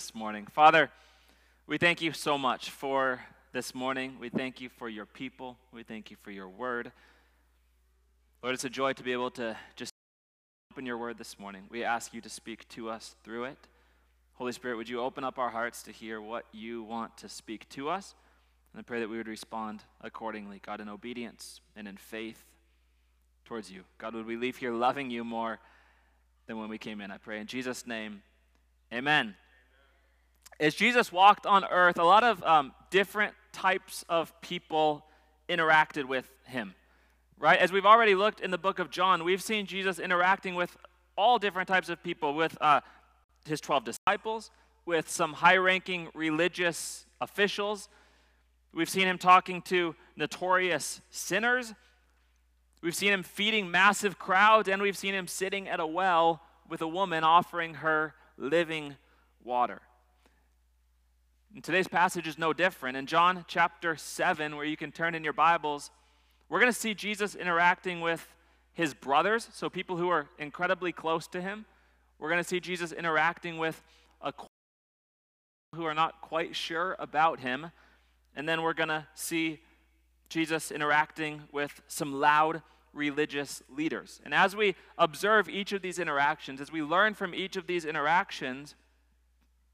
this morning. Father, we thank you so much for this morning. We thank you for your people. We thank you for your word. Lord, it's a joy to be able to just open your word this morning. We ask you to speak to us through it. Holy Spirit, would you open up our hearts to hear what you want to speak to us? And I pray that we would respond accordingly, God, in obedience and in faith towards you. God, would we leave here loving you more than when we came in? I pray in Jesus' name, amen. As Jesus walked on earth, a lot of um, different types of people interacted with him, right? As we've already looked in the book of John, we've seen Jesus interacting with all different types of people, with uh, his 12 disciples, with some high ranking religious officials. We've seen him talking to notorious sinners. We've seen him feeding massive crowds, and we've seen him sitting at a well with a woman offering her living water. And today's passage is no different. In John chapter 7, where you can turn in your Bibles, we're going to see Jesus interacting with his brothers, so people who are incredibly close to him. We're going to see Jesus interacting with a who are not quite sure about him. And then we're going to see Jesus interacting with some loud religious leaders. And as we observe each of these interactions, as we learn from each of these interactions,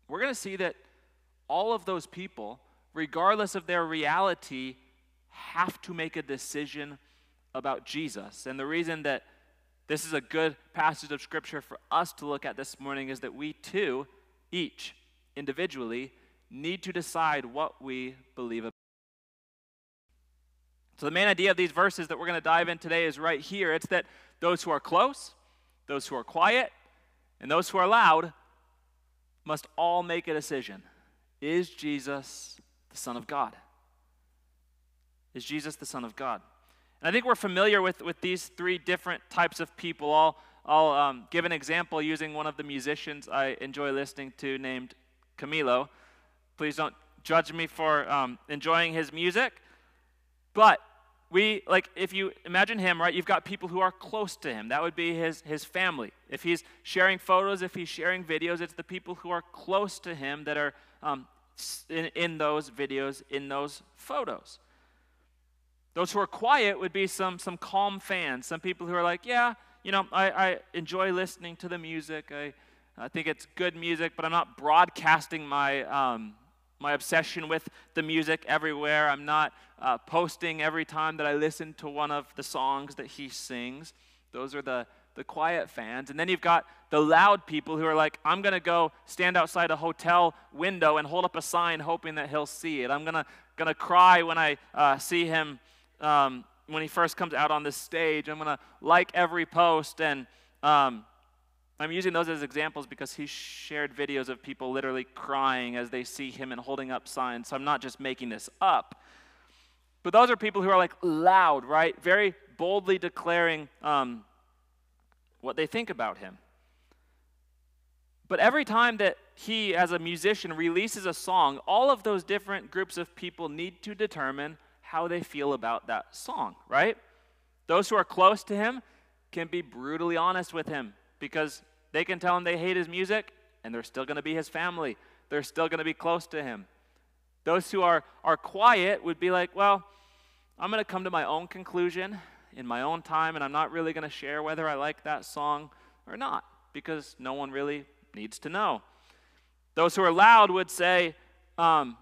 we're going to see that all of those people, regardless of their reality, have to make a decision about Jesus. And the reason that this is a good passage of scripture for us to look at this morning is that we too, each individually, need to decide what we believe about. So, the main idea of these verses that we're going to dive in today is right here. It's that those who are close, those who are quiet, and those who are loud must all make a decision. Is Jesus the Son of God? Is Jesus the Son of God? And I think we're familiar with, with these three different types of people. I'll, I'll um, give an example using one of the musicians I enjoy listening to named Camilo. Please don't judge me for um, enjoying his music. But we, like, if you imagine him, right, you've got people who are close to him. That would be his, his family. If he's sharing photos, if he's sharing videos, it's the people who are close to him that are um, in, in those videos, in those photos. Those who are quiet would be some, some calm fans, some people who are like, yeah, you know, I, I enjoy listening to the music. I, I think it's good music, but I'm not broadcasting my, um, my obsession with the music everywhere. I'm not uh, posting every time that I listen to one of the songs that he sings. Those are the, the quiet fans. And then you've got the loud people who are like, I'm going to go stand outside a hotel window and hold up a sign hoping that he'll see it. I'm going to cry when I uh, see him um, when he first comes out on this stage. I'm going to like every post and um, I'm using those as examples because he shared videos of people literally crying as they see him and holding up signs. So I'm not just making this up. But those are people who are like loud, right? Very boldly declaring um, what they think about him. But every time that he, as a musician, releases a song, all of those different groups of people need to determine how they feel about that song, right? Those who are close to him can be brutally honest with him because they can tell him they hate his music and they're still going to be his family. They're still going to be close to him. Those who are, are quiet would be like, well, I'm going to come to my own conclusion in my own time, and I'm not really going to share whether I like that song or not because no one really needs to know. Those who are loud would say, um,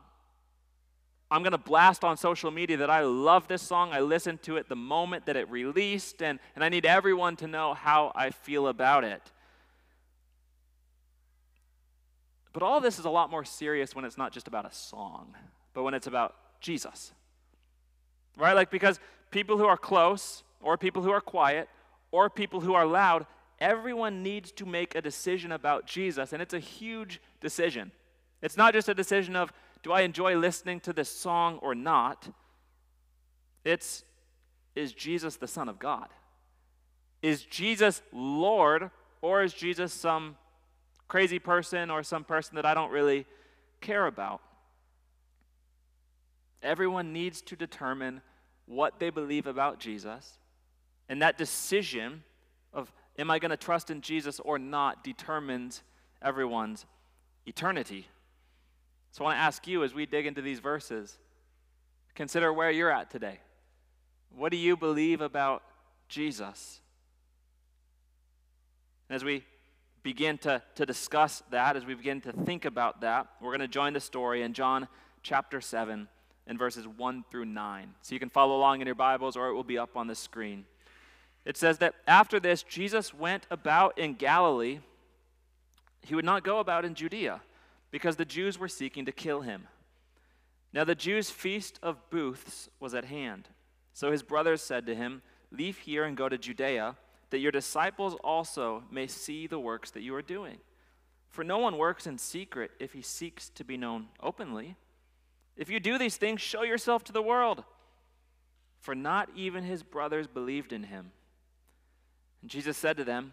I'm going to blast on social media that I love this song. I listened to it the moment that it released, and, and I need everyone to know how I feel about it. But all this is a lot more serious when it's not just about a song, but when it's about Jesus. Right? Like, because people who are close, or people who are quiet, or people who are loud, everyone needs to make a decision about Jesus, and it's a huge decision. It's not just a decision of, do I enjoy listening to this song or not? It's, is Jesus the Son of God? Is Jesus Lord or is Jesus some crazy person or some person that I don't really care about? Everyone needs to determine what they believe about Jesus, and that decision of am I going to trust in Jesus or not determines everyone's eternity So I want to ask you as we dig into these verses consider where you're at today. What do you believe about Jesus? And As we begin to, to discuss that, as we begin to think about that, we're going to join the story in John chapter 7 and verses 1 through 9. So you can follow along in your Bibles or it will be up on the screen. It says that after this, Jesus went about in Galilee. He would not go about in Judea because the Jews were seeking to kill him. Now the Jews' feast of booths was at hand. So his brothers said to him, Leave here and go to Judea, that your disciples also may see the works that you are doing. For no one works in secret if he seeks to be known openly. If you do these things, show yourself to the world. For not even his brothers believed in him. And Jesus said to them,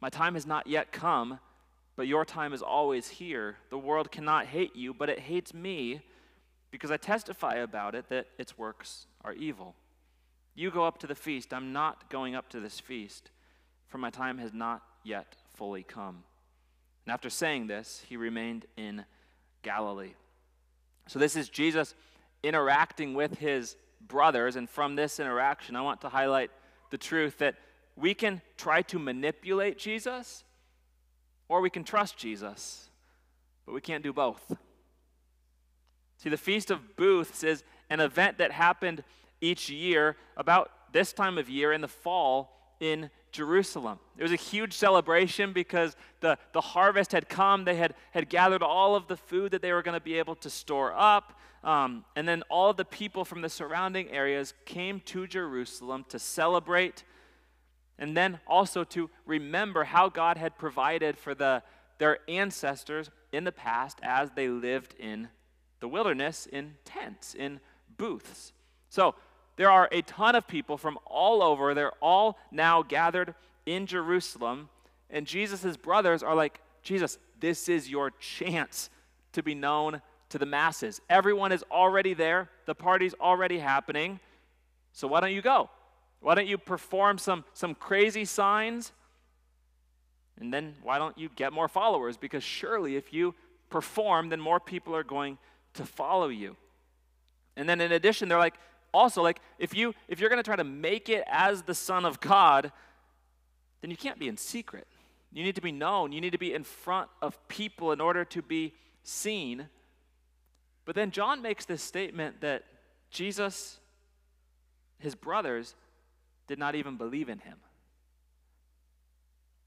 My time has not yet come, but your time is always here. The world cannot hate you, but it hates me because I testify about it that its works are evil. You go up to the feast. I'm not going up to this feast, for my time has not yet fully come. And after saying this, he remained in Galilee. So, this is Jesus interacting with his brothers. And from this interaction, I want to highlight the truth that we can try to manipulate Jesus or we can trust Jesus, but we can't do both. See, the Feast of Booths is an event that happened each year about this time of year in the fall in Jerusalem. It was a huge celebration because the, the harvest had come. They had, had gathered all of the food that they were going to be able to store up. Um, and then all of the people from the surrounding areas came to Jerusalem to celebrate and then also to remember how God had provided for the, their ancestors in the past as they lived in the wilderness in tents, in booths. So there are a ton of people from all over. They're all now gathered in Jerusalem. And Jesus' brothers are like, Jesus, this is your chance to be known to the masses. Everyone is already there, the party's already happening. So why don't you go? Why don't you perform some, some crazy signs? And then why don't you get more followers? Because surely if you perform, then more people are going to follow you. And then in addition, they're like, also like if you if you're going to try to make it as the son of God, then you can't be in secret. You need to be known. You need to be in front of people in order to be seen. But then John makes this statement that Jesus, his brothers, did not even believe in him.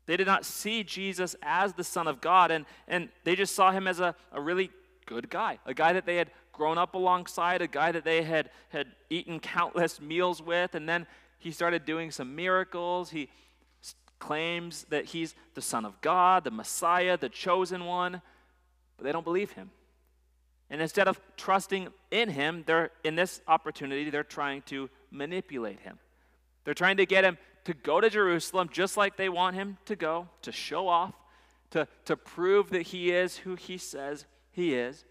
They did not see Jesus as the Son of God, and, and they just saw him as a, a really good guy, a guy that they had grown up alongside, a guy that they had, had eaten countless meals with, and then he started doing some miracles. He claims that he's the Son of God, the Messiah, the chosen one, but they don't believe him. And instead of trusting in him, they're in this opportunity, they're trying to manipulate him. They're trying to get him to go to Jerusalem just like they want him to go, to show off, to, to prove that he is who he says he is.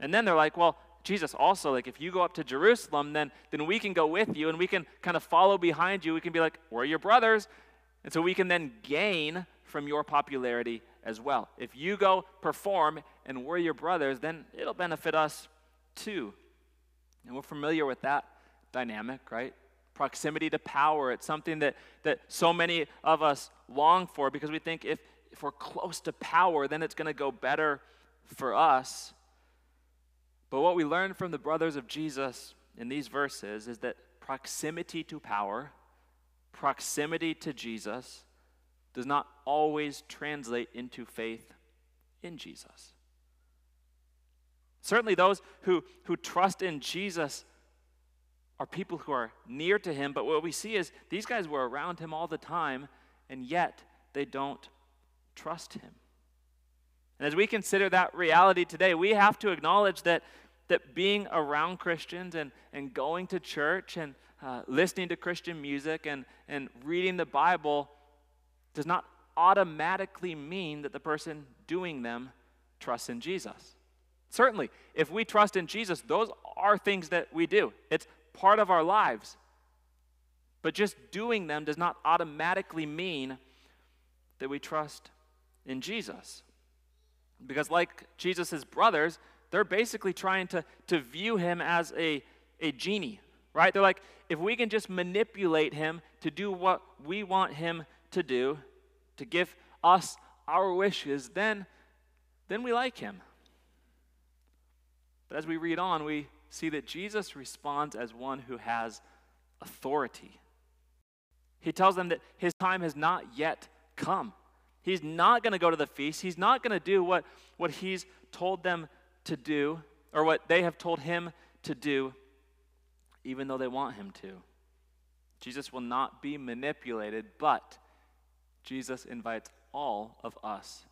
And then they're like, well, Jesus, also, like, if you go up to Jerusalem, then, then we can go with you and we can kind of follow behind you. We can be like, we're your brothers. And so we can then gain from your popularity as well. If you go perform and we're your brothers, then it'll benefit us too. And we're familiar with that dynamic, right? Proximity to power. It's something that, that so many of us long for because we think if, if we're close to power, then it's going to go better for us. But what we learn from the brothers of Jesus in these verses is that proximity to power, proximity to Jesus, does not always translate into faith in Jesus. Certainly, those who, who trust in Jesus are people who are near to him, but what we see is these guys were around him all the time, and yet they don't trust him. And as we consider that reality today, we have to acknowledge that, that being around Christians and, and going to church and uh, listening to Christian music and, and reading the Bible does not automatically mean that the person doing them trusts in Jesus. Certainly, if we trust in Jesus, those are things that we do. It's part of our lives. But just doing them does not automatically mean that we trust in Jesus. Because, like Jesus' brothers, they're basically trying to, to view him as a, a genie, right? They're like, if we can just manipulate him to do what we want him to do, to give us our wishes, then, then we like him. But as we read on, we see that Jesus responds as one who has authority. He tells them that his time has not yet come. He's not going to go to the feast. He's not going to do what, what he's told them to do, or what they have told him to do, even though they want him to. Jesus will not be manipulated, but Jesus invites all of us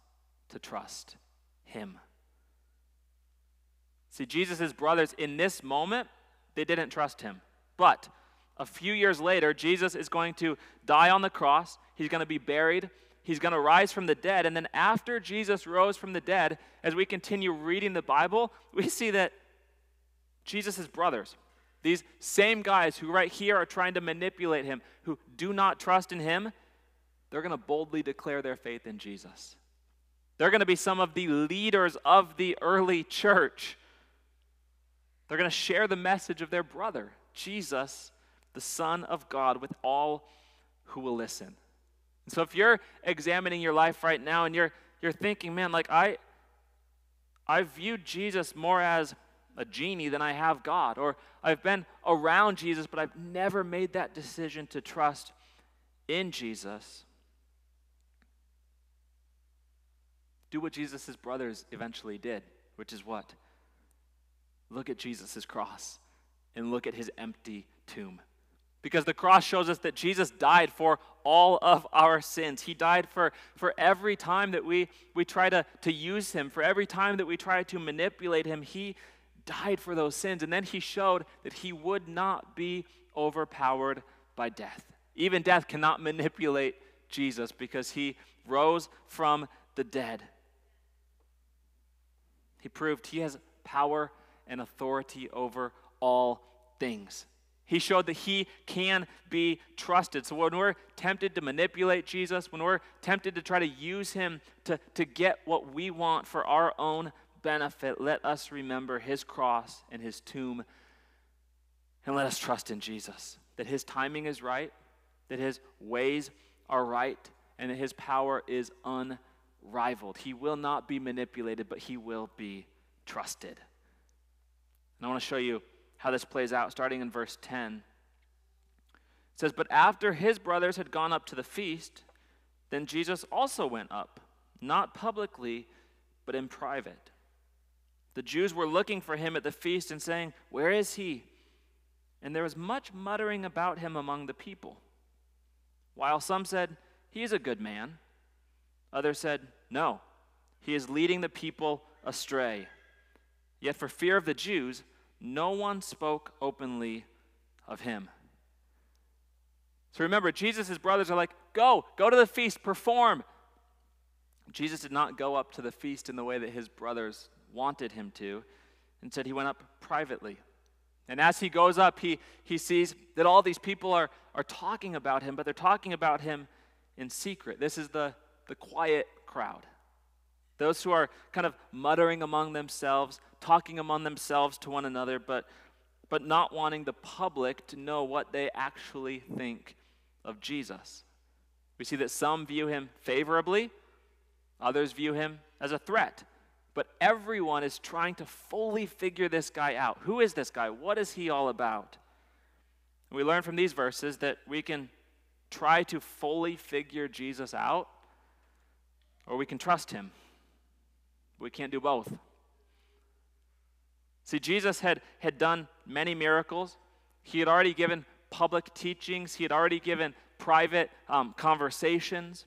to trust him. See, Jesus' brothers in this moment, they didn't trust him. But a few years later, Jesus is going to die on the cross. He's going to be buried he's going to rise from the dead. And then after Jesus rose from the dead, as we continue reading the Bible, we see that Jesus' brothers, these same guys who right here are trying to manipulate him, who do not trust in him, they're going to boldly declare their faith in Jesus. They're going to be some of the leaders of the early church. They're going to share the message of their brother, Jesus, the Son of God, with all who will listen. So if you're examining your life right now and you're you're thinking, man, like I I've viewed Jesus more as a genie than I have God, or I've been around Jesus, but I've never made that decision to trust in Jesus. Do what Jesus' brothers eventually did, which is what? Look at Jesus' cross and look at his empty tomb because the cross shows us that Jesus died for all of our sins. He died for, for every time that we, we try to, to use him, for every time that we try to manipulate him. He died for those sins. And then he showed that he would not be overpowered by death. Even death cannot manipulate Jesus because he rose from the dead. He proved he has power and authority over all things. He showed that he can be trusted. So when we're tempted to manipulate Jesus, when we're tempted to try to use him to, to get what we want for our own benefit, let us remember his cross and his tomb and let us trust in Jesus. That his timing is right, that his ways are right, and that his power is unrivaled. He will not be manipulated, but he will be trusted. And I want to show you how this plays out, starting in verse 10. It says, But after his brothers had gone up to the feast, then Jesus also went up, not publicly, but in private. The Jews were looking for him at the feast and saying, Where is he? And there was much muttering about him among the people. While some said, He is a good man, others said, No, he is leading the people astray. Yet for fear of the Jews, no one spoke openly of him. So remember, Jesus' brothers are like, go, go to the feast, perform. Jesus did not go up to the feast in the way that his brothers wanted him to. Instead, he went up privately. And as he goes up, he, he sees that all these people are, are talking about him, but they're talking about him in secret. This is the, the quiet crowd. Those who are kind of muttering among themselves, talking among themselves to one another, but, but not wanting the public to know what they actually think of Jesus. We see that some view him favorably, others view him as a threat. But everyone is trying to fully figure this guy out. Who is this guy? What is he all about? we learn from these verses that we can try to fully figure Jesus out, or we can trust him. We can't do both. See, Jesus had, had done many miracles. He had already given public teachings, he had already given private um, conversations.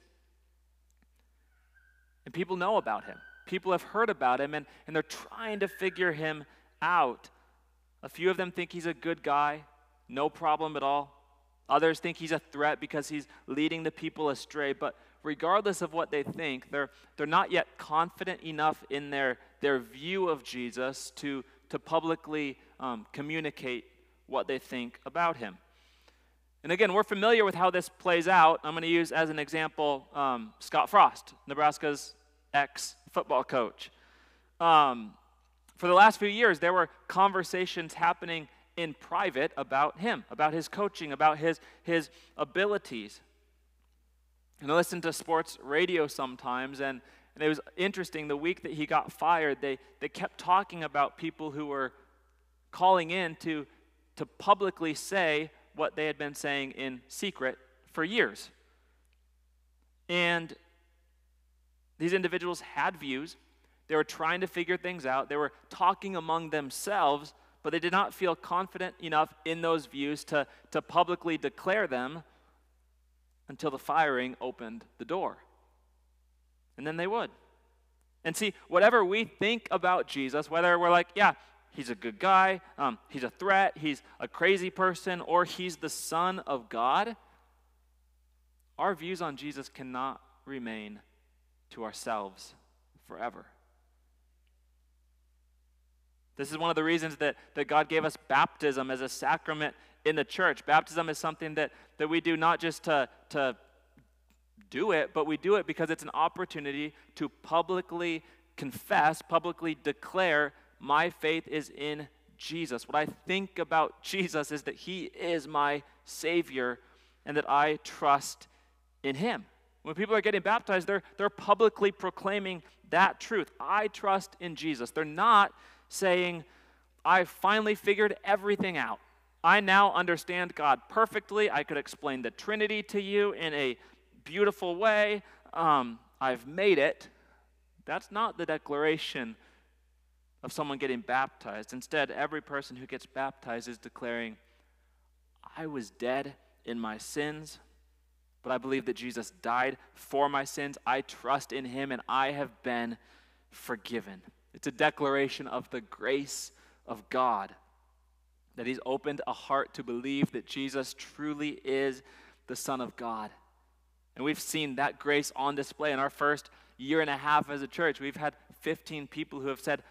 And people know about him. People have heard about him, and, and they're trying to figure him out. A few of them think he's a good guy, no problem at all. Others think he's a threat because he's leading the people astray. But regardless of what they think, they're, they're not yet confident enough in their, their view of Jesus to, to publicly um, communicate what they think about him. And again, we're familiar with how this plays out. I'm going to use as an example um, Scott Frost, Nebraska's ex football coach. Um, for the last few years, there were conversations happening in private about him, about his coaching, about his, his abilities. And I listen to sports radio sometimes, and, and it was interesting. The week that he got fired, they, they kept talking about people who were calling in to, to publicly say what they had been saying in secret for years. And these individuals had views. They were trying to figure things out. They were talking among themselves, but they did not feel confident enough in those views to, to publicly declare them until the firing opened the door. And then they would. And see, whatever we think about Jesus, whether we're like, yeah, he's a good guy, um, he's a threat, he's a crazy person, or he's the Son of God, our views on Jesus cannot remain to ourselves forever. This is one of the reasons that, that God gave us baptism as a sacrament in the church. Baptism is something that, that we do not just to, to do it, but we do it because it's an opportunity to publicly confess, publicly declare, my faith is in Jesus. What I think about Jesus is that he is my Savior and that I trust in him. When people are getting baptized, they're, they're publicly proclaiming that truth. I trust in Jesus. They're not saying, I finally figured everything out. I now understand God perfectly. I could explain the Trinity to you in a beautiful way. Um, I've made it. That's not the declaration of someone getting baptized. Instead, every person who gets baptized is declaring, I was dead in my sins, but I believe that Jesus died for my sins. I trust in him, and I have been forgiven. It's a declaration of the grace of God that He's opened a heart to believe that Jesus truly is the Son of God. And we've seen that grace on display in our first year and a half as a church. We've had 15 people who have said,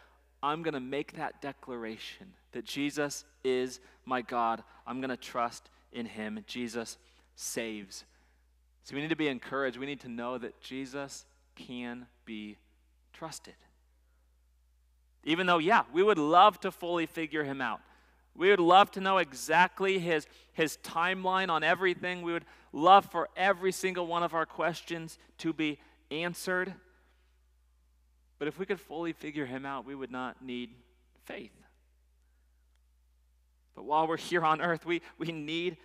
I'm going to make that declaration that Jesus is my God. I'm going to trust in Him. Jesus saves. So we need to be encouraged. We need to know that Jesus can be trusted. Even though, yeah, we would love to fully figure him out. We would love to know exactly his, his timeline on everything. We would love for every single one of our questions to be answered. But if we could fully figure him out, we would not need faith. But while we're here on earth, we, we need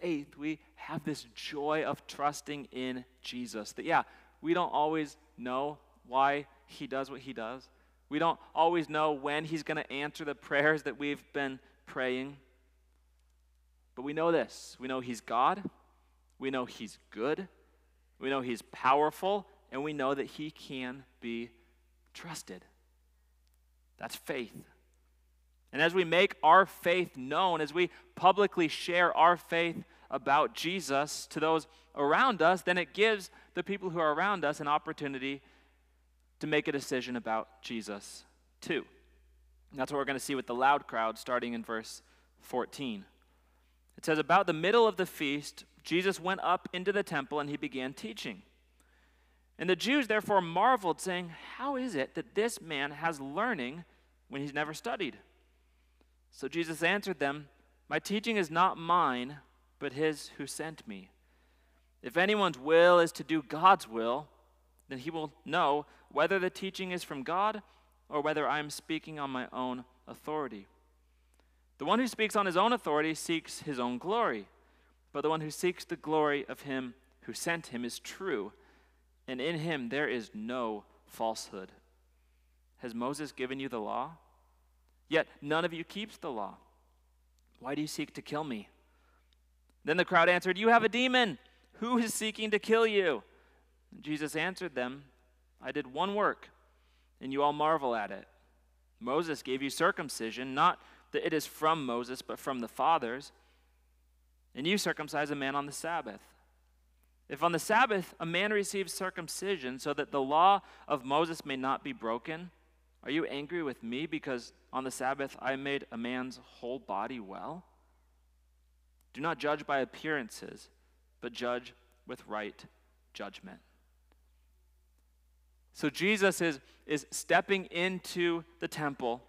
faith. We have this joy of trusting in Jesus. That, yeah, we don't always know why he does what he does. We don't always know when He's going to answer the prayers that we've been praying. But we know this we know He's God, we know He's good, we know He's powerful, and we know that He can be trusted. That's faith. And as we make our faith known, as we publicly share our faith about Jesus to those around us, then it gives the people who are around us an opportunity to make a decision about Jesus too. And that's what we're going to see with the loud crowd starting in verse 14. It says, About the middle of the feast, Jesus went up into the temple and he began teaching. And the Jews therefore marveled, saying, How is it that this man has learning when he's never studied? So Jesus answered them, My teaching is not mine, but his who sent me. If anyone's will is to do God's will, then he will know whether the teaching is from God or whether I am speaking on my own authority. The one who speaks on his own authority seeks his own glory, but the one who seeks the glory of him who sent him is true, and in him there is no falsehood. Has Moses given you the law? Yet none of you keeps the law. Why do you seek to kill me? Then the crowd answered, You have a demon. Who is seeking to kill you? Jesus answered them, I did one work, and you all marvel at it. Moses gave you circumcision, not that it is from Moses, but from the fathers. And you circumcise a man on the Sabbath. If on the Sabbath a man receives circumcision so that the law of Moses may not be broken, are you angry with me because on the Sabbath I made a man's whole body well? Do not judge by appearances, but judge with right judgment. So Jesus is, is stepping into the temple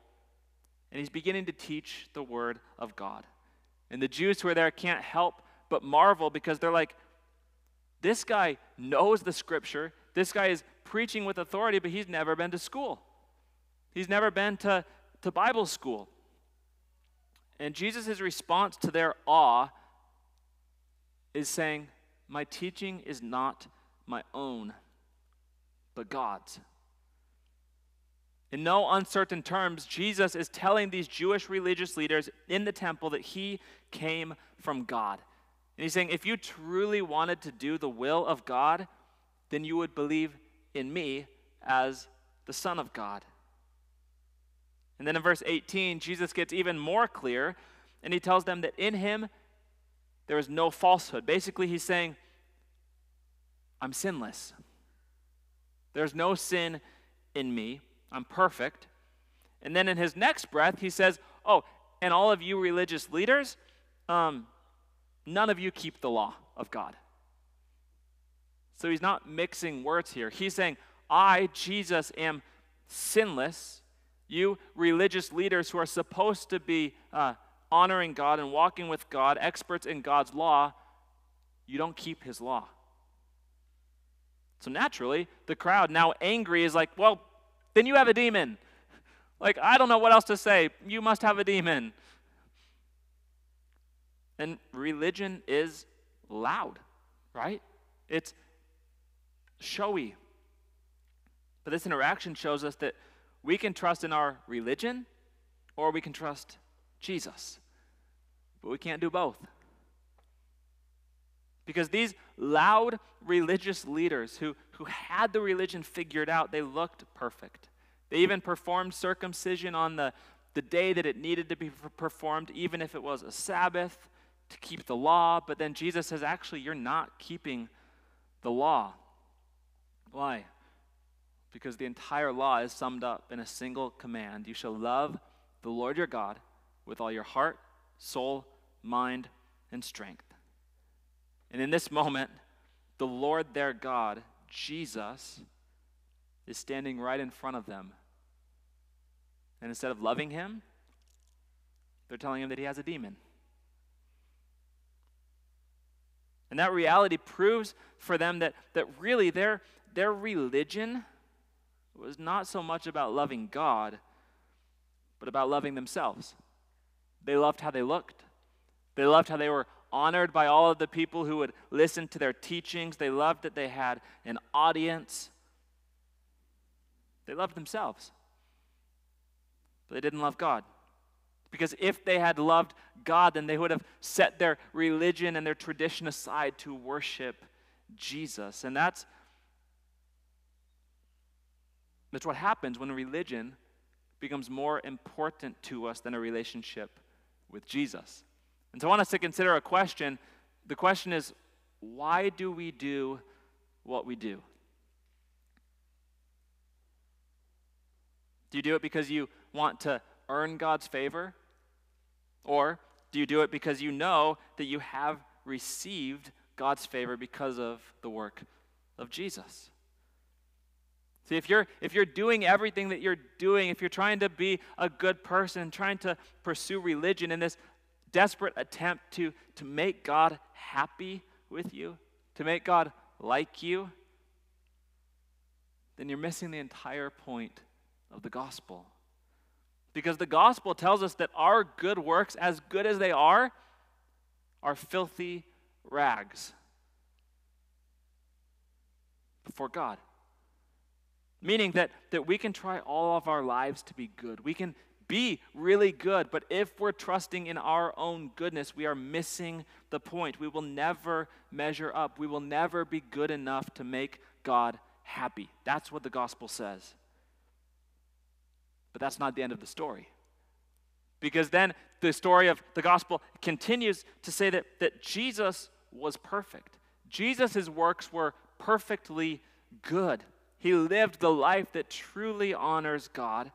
and he's beginning to teach the word of God. And the Jews who are there can't help but marvel because they're like, this guy knows the scripture. This guy is preaching with authority, but he's never been to school. He's never been to, to Bible school. And Jesus' response to their awe is saying, My teaching is not my own, but God's. In no uncertain terms, Jesus is telling these Jewish religious leaders in the temple that he came from God. And he's saying, if you truly wanted to do the will of God, then you would believe in me as the Son of God. And then in verse 18, Jesus gets even more clear, and he tells them that in him there is no falsehood. Basically, he's saying, I'm sinless. There's no sin in me. I'm perfect. And then in his next breath, he says, Oh, and all of you religious leaders, um, none of you keep the law of God. So he's not mixing words here. He's saying, I, Jesus, am sinless. You religious leaders who are supposed to be uh, honoring God and walking with God, experts in God's law, you don't keep his law. So naturally, the crowd, now angry, is like, well, then you have a demon. Like, I don't know what else to say. You must have a demon. And religion is loud, right? It's showy. But this interaction shows us that we can trust in our religion or we can trust Jesus. But we can't do both. Because these loud religious leaders who, who had the religion figured out, they looked perfect. They even performed circumcision on the, the day that it needed to be performed, even if it was a Sabbath to keep the law. But then Jesus says, actually, you're not keeping the law. Why? Because the entire law is summed up in a single command You shall love the Lord your God with all your heart, soul, mind, and strength. And in this moment, the Lord their God, Jesus, is standing right in front of them. And instead of loving him, they're telling him that he has a demon. And that reality proves for them that, that really their, their religion was not so much about loving God, but about loving themselves. They loved how they looked, they loved how they were honored by all of the people who would listen to their teachings. They loved that they had an audience. They loved themselves, but they didn't love God. Because if they had loved God, then they would have set their religion and their tradition aside to worship Jesus. And that's, that's what happens when religion becomes more important to us than a relationship with Jesus. And so I want us to consider a question. The question is why do we do what we do? Do you do it because you want to earn God's favor? Or do you do it because you know that you have received God's favor because of the work of Jesus? See, if you're, if you're doing everything that you're doing, if you're trying to be a good person, trying to pursue religion in this desperate attempt to, to make God happy with you, to make God like you, then you're missing the entire point of the gospel. Because the gospel tells us that our good works, as good as they are, are filthy rags before God. Meaning that, that we can try all of our lives to be good. We can be really good. But if we're trusting in our own goodness, we are missing the point. We will never measure up. We will never be good enough to make God happy. That's what the gospel says. But that's not the end of the story. Because then the story of the gospel continues to say that, that Jesus was perfect. Jesus' works were perfectly good. He lived the life that truly honors God.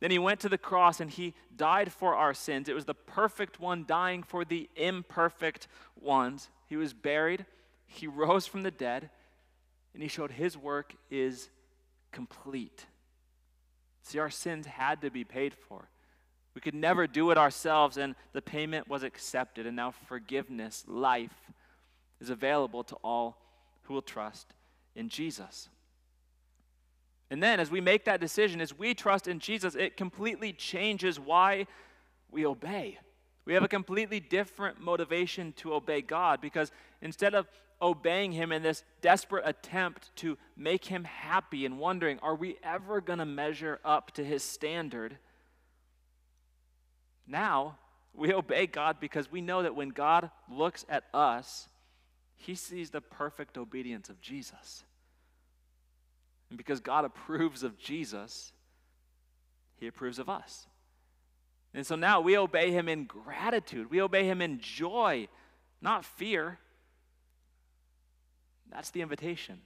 Then he went to the cross and he died for our sins. It was the perfect one dying for the imperfect ones. He was buried, he rose from the dead, and he showed his work is complete. See, our sins had to be paid for. We could never do it ourselves, and the payment was accepted, and now forgiveness, life, is available to all who will trust in Jesus. And then, as we make that decision, as we trust in Jesus, it completely changes why we obey. We have a completely different motivation to obey God because instead of obeying Him in this desperate attempt to make Him happy and wondering, are we ever going to measure up to His standard? Now, we obey God because we know that when God looks at us, He sees the perfect obedience of Jesus. And because God approves of Jesus, He approves of us. And so now we obey him in gratitude. We obey him in joy, not fear. That's the invitation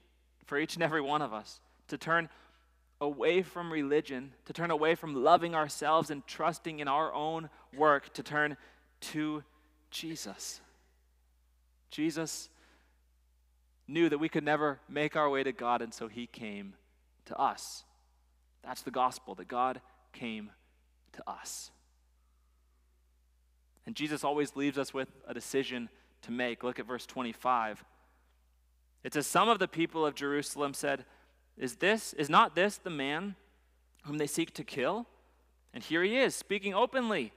for each and every one of us to turn away from religion, to turn away from loving ourselves and trusting in our own work, to turn to Jesus. Jesus knew that we could never make our way to God, and so he came to us. That's the gospel, that God came to us. And Jesus always leaves us with a decision to make. Look at verse 25. It says, Some of the people of Jerusalem said, Is this, is not this the man whom they seek to kill? And here he is, speaking openly,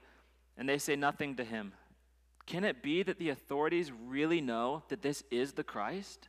and they say nothing to him. Can it be that the authorities really know that this is the Christ?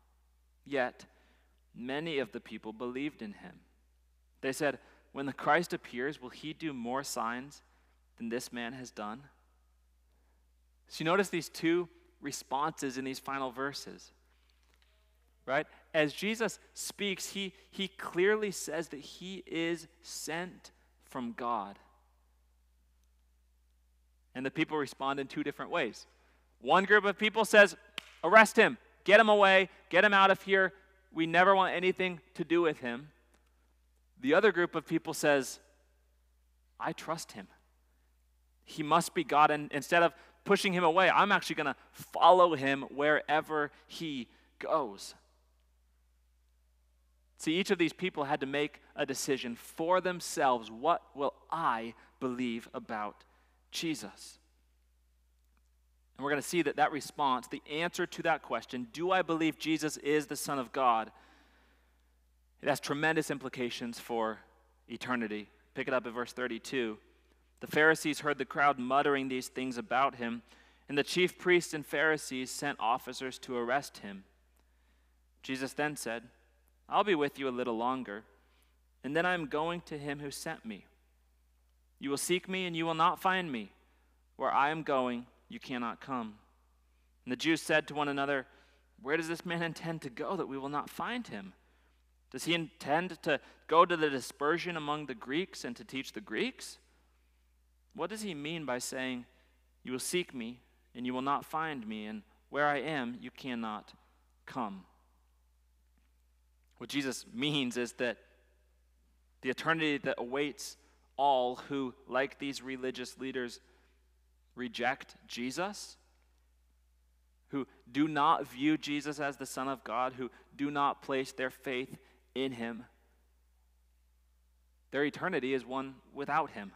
Yet many of the people believed in him. They said, When the Christ appears, will he do more signs than this man has done? So you notice these two responses in these final verses. Right? As Jesus speaks, he, he clearly says that he is sent from God. And the people respond in two different ways. One group of people says, Arrest him, get him away, get him out of here. We never want anything to do with him. The other group of people says, I trust him. He must be God. And instead of pushing him away. I'm actually going to follow him wherever he goes. See, each of these people had to make a decision for themselves. What will I believe about Jesus? And we're going to see that that response, the answer to that question, do I believe Jesus is the Son of God? It has tremendous implications for eternity. Pick it up at verse 32. The Pharisees heard the crowd muttering these things about him, and the chief priests and Pharisees sent officers to arrest him. Jesus then said, I'll be with you a little longer, and then I am going to him who sent me. You will seek me, and you will not find me. Where I am going, you cannot come. And the Jews said to one another, Where does this man intend to go that we will not find him? Does he intend to go to the dispersion among the Greeks and to teach the Greeks? What does he mean by saying, You will seek me, and you will not find me, and where I am, you cannot come? What Jesus means is that the eternity that awaits all who, like these religious leaders, reject Jesus, who do not view Jesus as the Son of God, who do not place their faith in him, their eternity is one without him.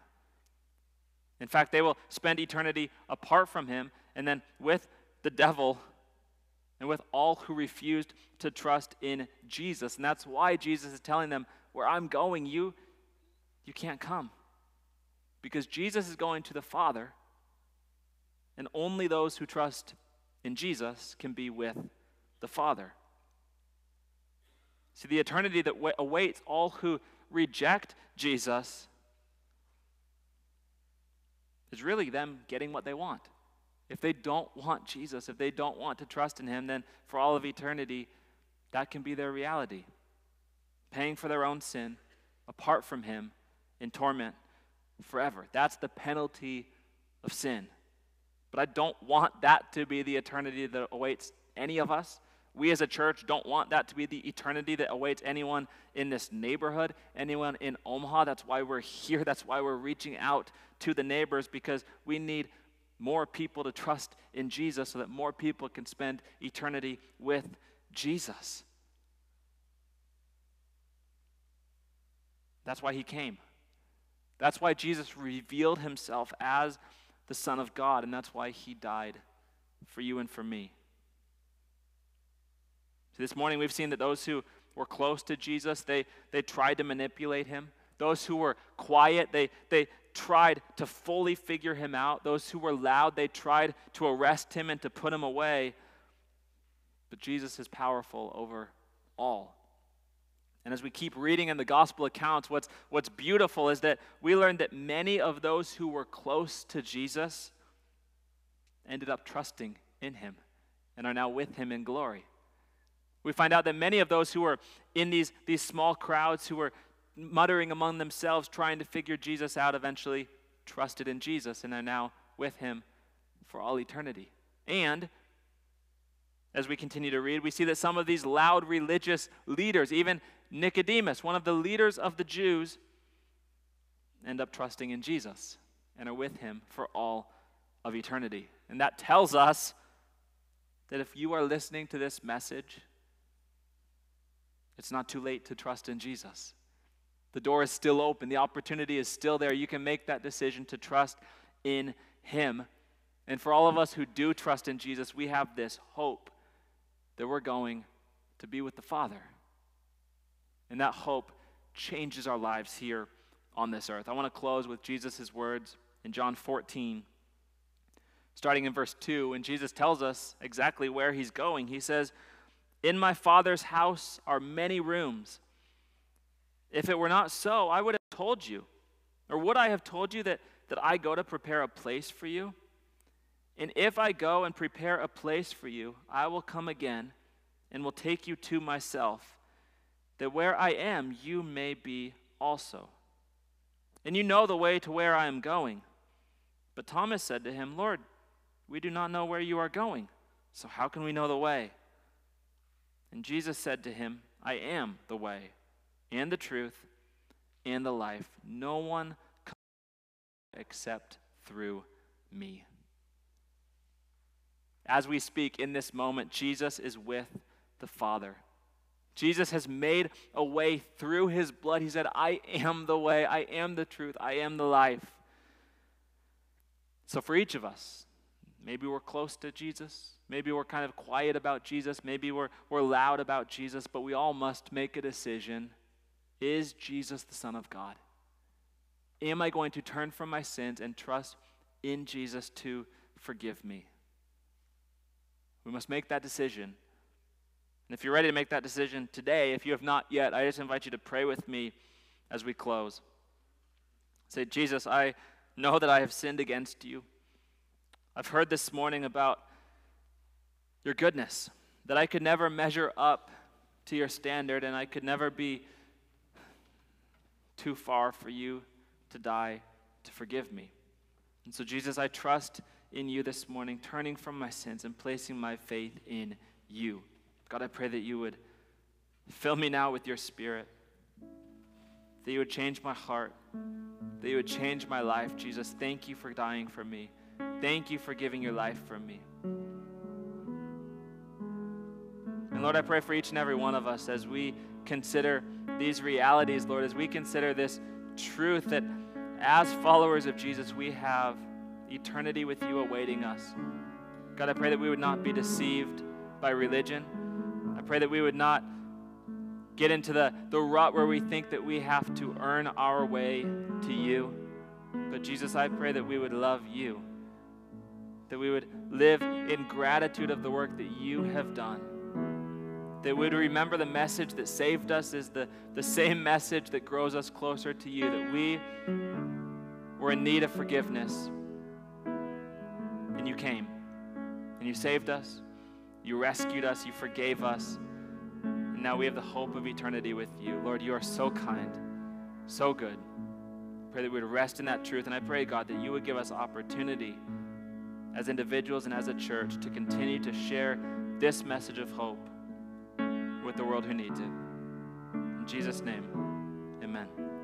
In fact, they will spend eternity apart from him and then with the devil and with all who refused to trust in Jesus. And that's why Jesus is telling them, Where I'm going, you, you can't come. Because Jesus is going to the Father, and only those who trust in Jesus can be with the Father. See, the eternity that awaits all who reject Jesus is really them getting what they want. If they don't want Jesus, if they don't want to trust in Him, then for all of eternity, that can be their reality. paying for their own sin apart from Him in torment forever. That's the penalty of sin. But I don't want that to be the eternity that awaits any of us. We as a church don't want that to be the eternity that awaits anyone in this neighborhood, anyone in Omaha. That's why we're here. That's why we're reaching out to the neighbors because we need more people to trust in Jesus so that more people can spend eternity with Jesus. That's why he came. That's why Jesus revealed himself as the Son of God, and that's why he died for you and for me. So this morning we've seen that those who were close to Jesus, they, they tried to manipulate him. Those who were quiet, they, they tried to fully figure him out. Those who were loud, they tried to arrest him and to put him away. But Jesus is powerful over all. And as we keep reading in the gospel accounts, what's, what's beautiful is that we learn that many of those who were close to Jesus ended up trusting in him and are now with him in glory. We find out that many of those who were in these, these small crowds who were muttering among themselves, trying to figure Jesus out, eventually trusted in Jesus and are now with him for all eternity. And as we continue to read, we see that some of these loud religious leaders, even Nicodemus, one of the leaders of the Jews, end up trusting in Jesus and are with him for all of eternity. And that tells us that if you are listening to this message, it's not too late to trust in Jesus. The door is still open, the opportunity is still there. You can make that decision to trust in him. And for all of us who do trust in Jesus, we have this hope that we're going to be with the Father. And that hope changes our lives here on this earth. I want to close with Jesus' words in John 14, starting in verse 2. when Jesus tells us exactly where he's going. He says, In my Father's house are many rooms. If it were not so, I would have told you. Or would I have told you that, that I go to prepare a place for you? And if I go and prepare a place for you, I will come again and will take you to myself that where I am, you may be also. And you know the way to where I am going. But Thomas said to him, Lord, we do not know where you are going, so how can we know the way? And Jesus said to him, I am the way, and the truth, and the life. No one comes except through me. As we speak in this moment, Jesus is with the Father. Jesus has made a way through his blood. He said, I am the way, I am the truth, I am the life. So, for each of us, maybe we're close to Jesus, maybe we're kind of quiet about Jesus, maybe we're, we're loud about Jesus, but we all must make a decision Is Jesus the Son of God? Am I going to turn from my sins and trust in Jesus to forgive me? We must make that decision and if you're ready to make that decision today, if you have not yet, I just invite you to pray with me as we close. Say, Jesus, I know that I have sinned against you. I've heard this morning about your goodness, that I could never measure up to your standard and I could never be too far for you to die to forgive me. And so, Jesus, I trust in you this morning, turning from my sins and placing my faith in you. God, I pray that you would fill me now with your spirit, that you would change my heart, that you would change my life. Jesus, thank you for dying for me. Thank you for giving your life for me. And Lord, I pray for each and every one of us as we consider these realities, Lord, as we consider this truth that as followers of Jesus, we have eternity with you awaiting us. God, I pray that we would not be deceived by religion pray that we would not get into the, the rut where we think that we have to earn our way to you. But Jesus, I pray that we would love you, that we would live in gratitude of the work that you have done. That we would remember the message that saved us is the, the same message that grows us closer to you, that we were in need of forgiveness. And you came, and you saved us, you rescued us, you forgave us and now we have the hope of eternity with you. Lord, you are so kind, so good. Pray that we would rest in that truth. And I pray, God, that you would give us opportunity as individuals and as a church to continue to share this message of hope with the world who needs it. In Jesus' name, amen.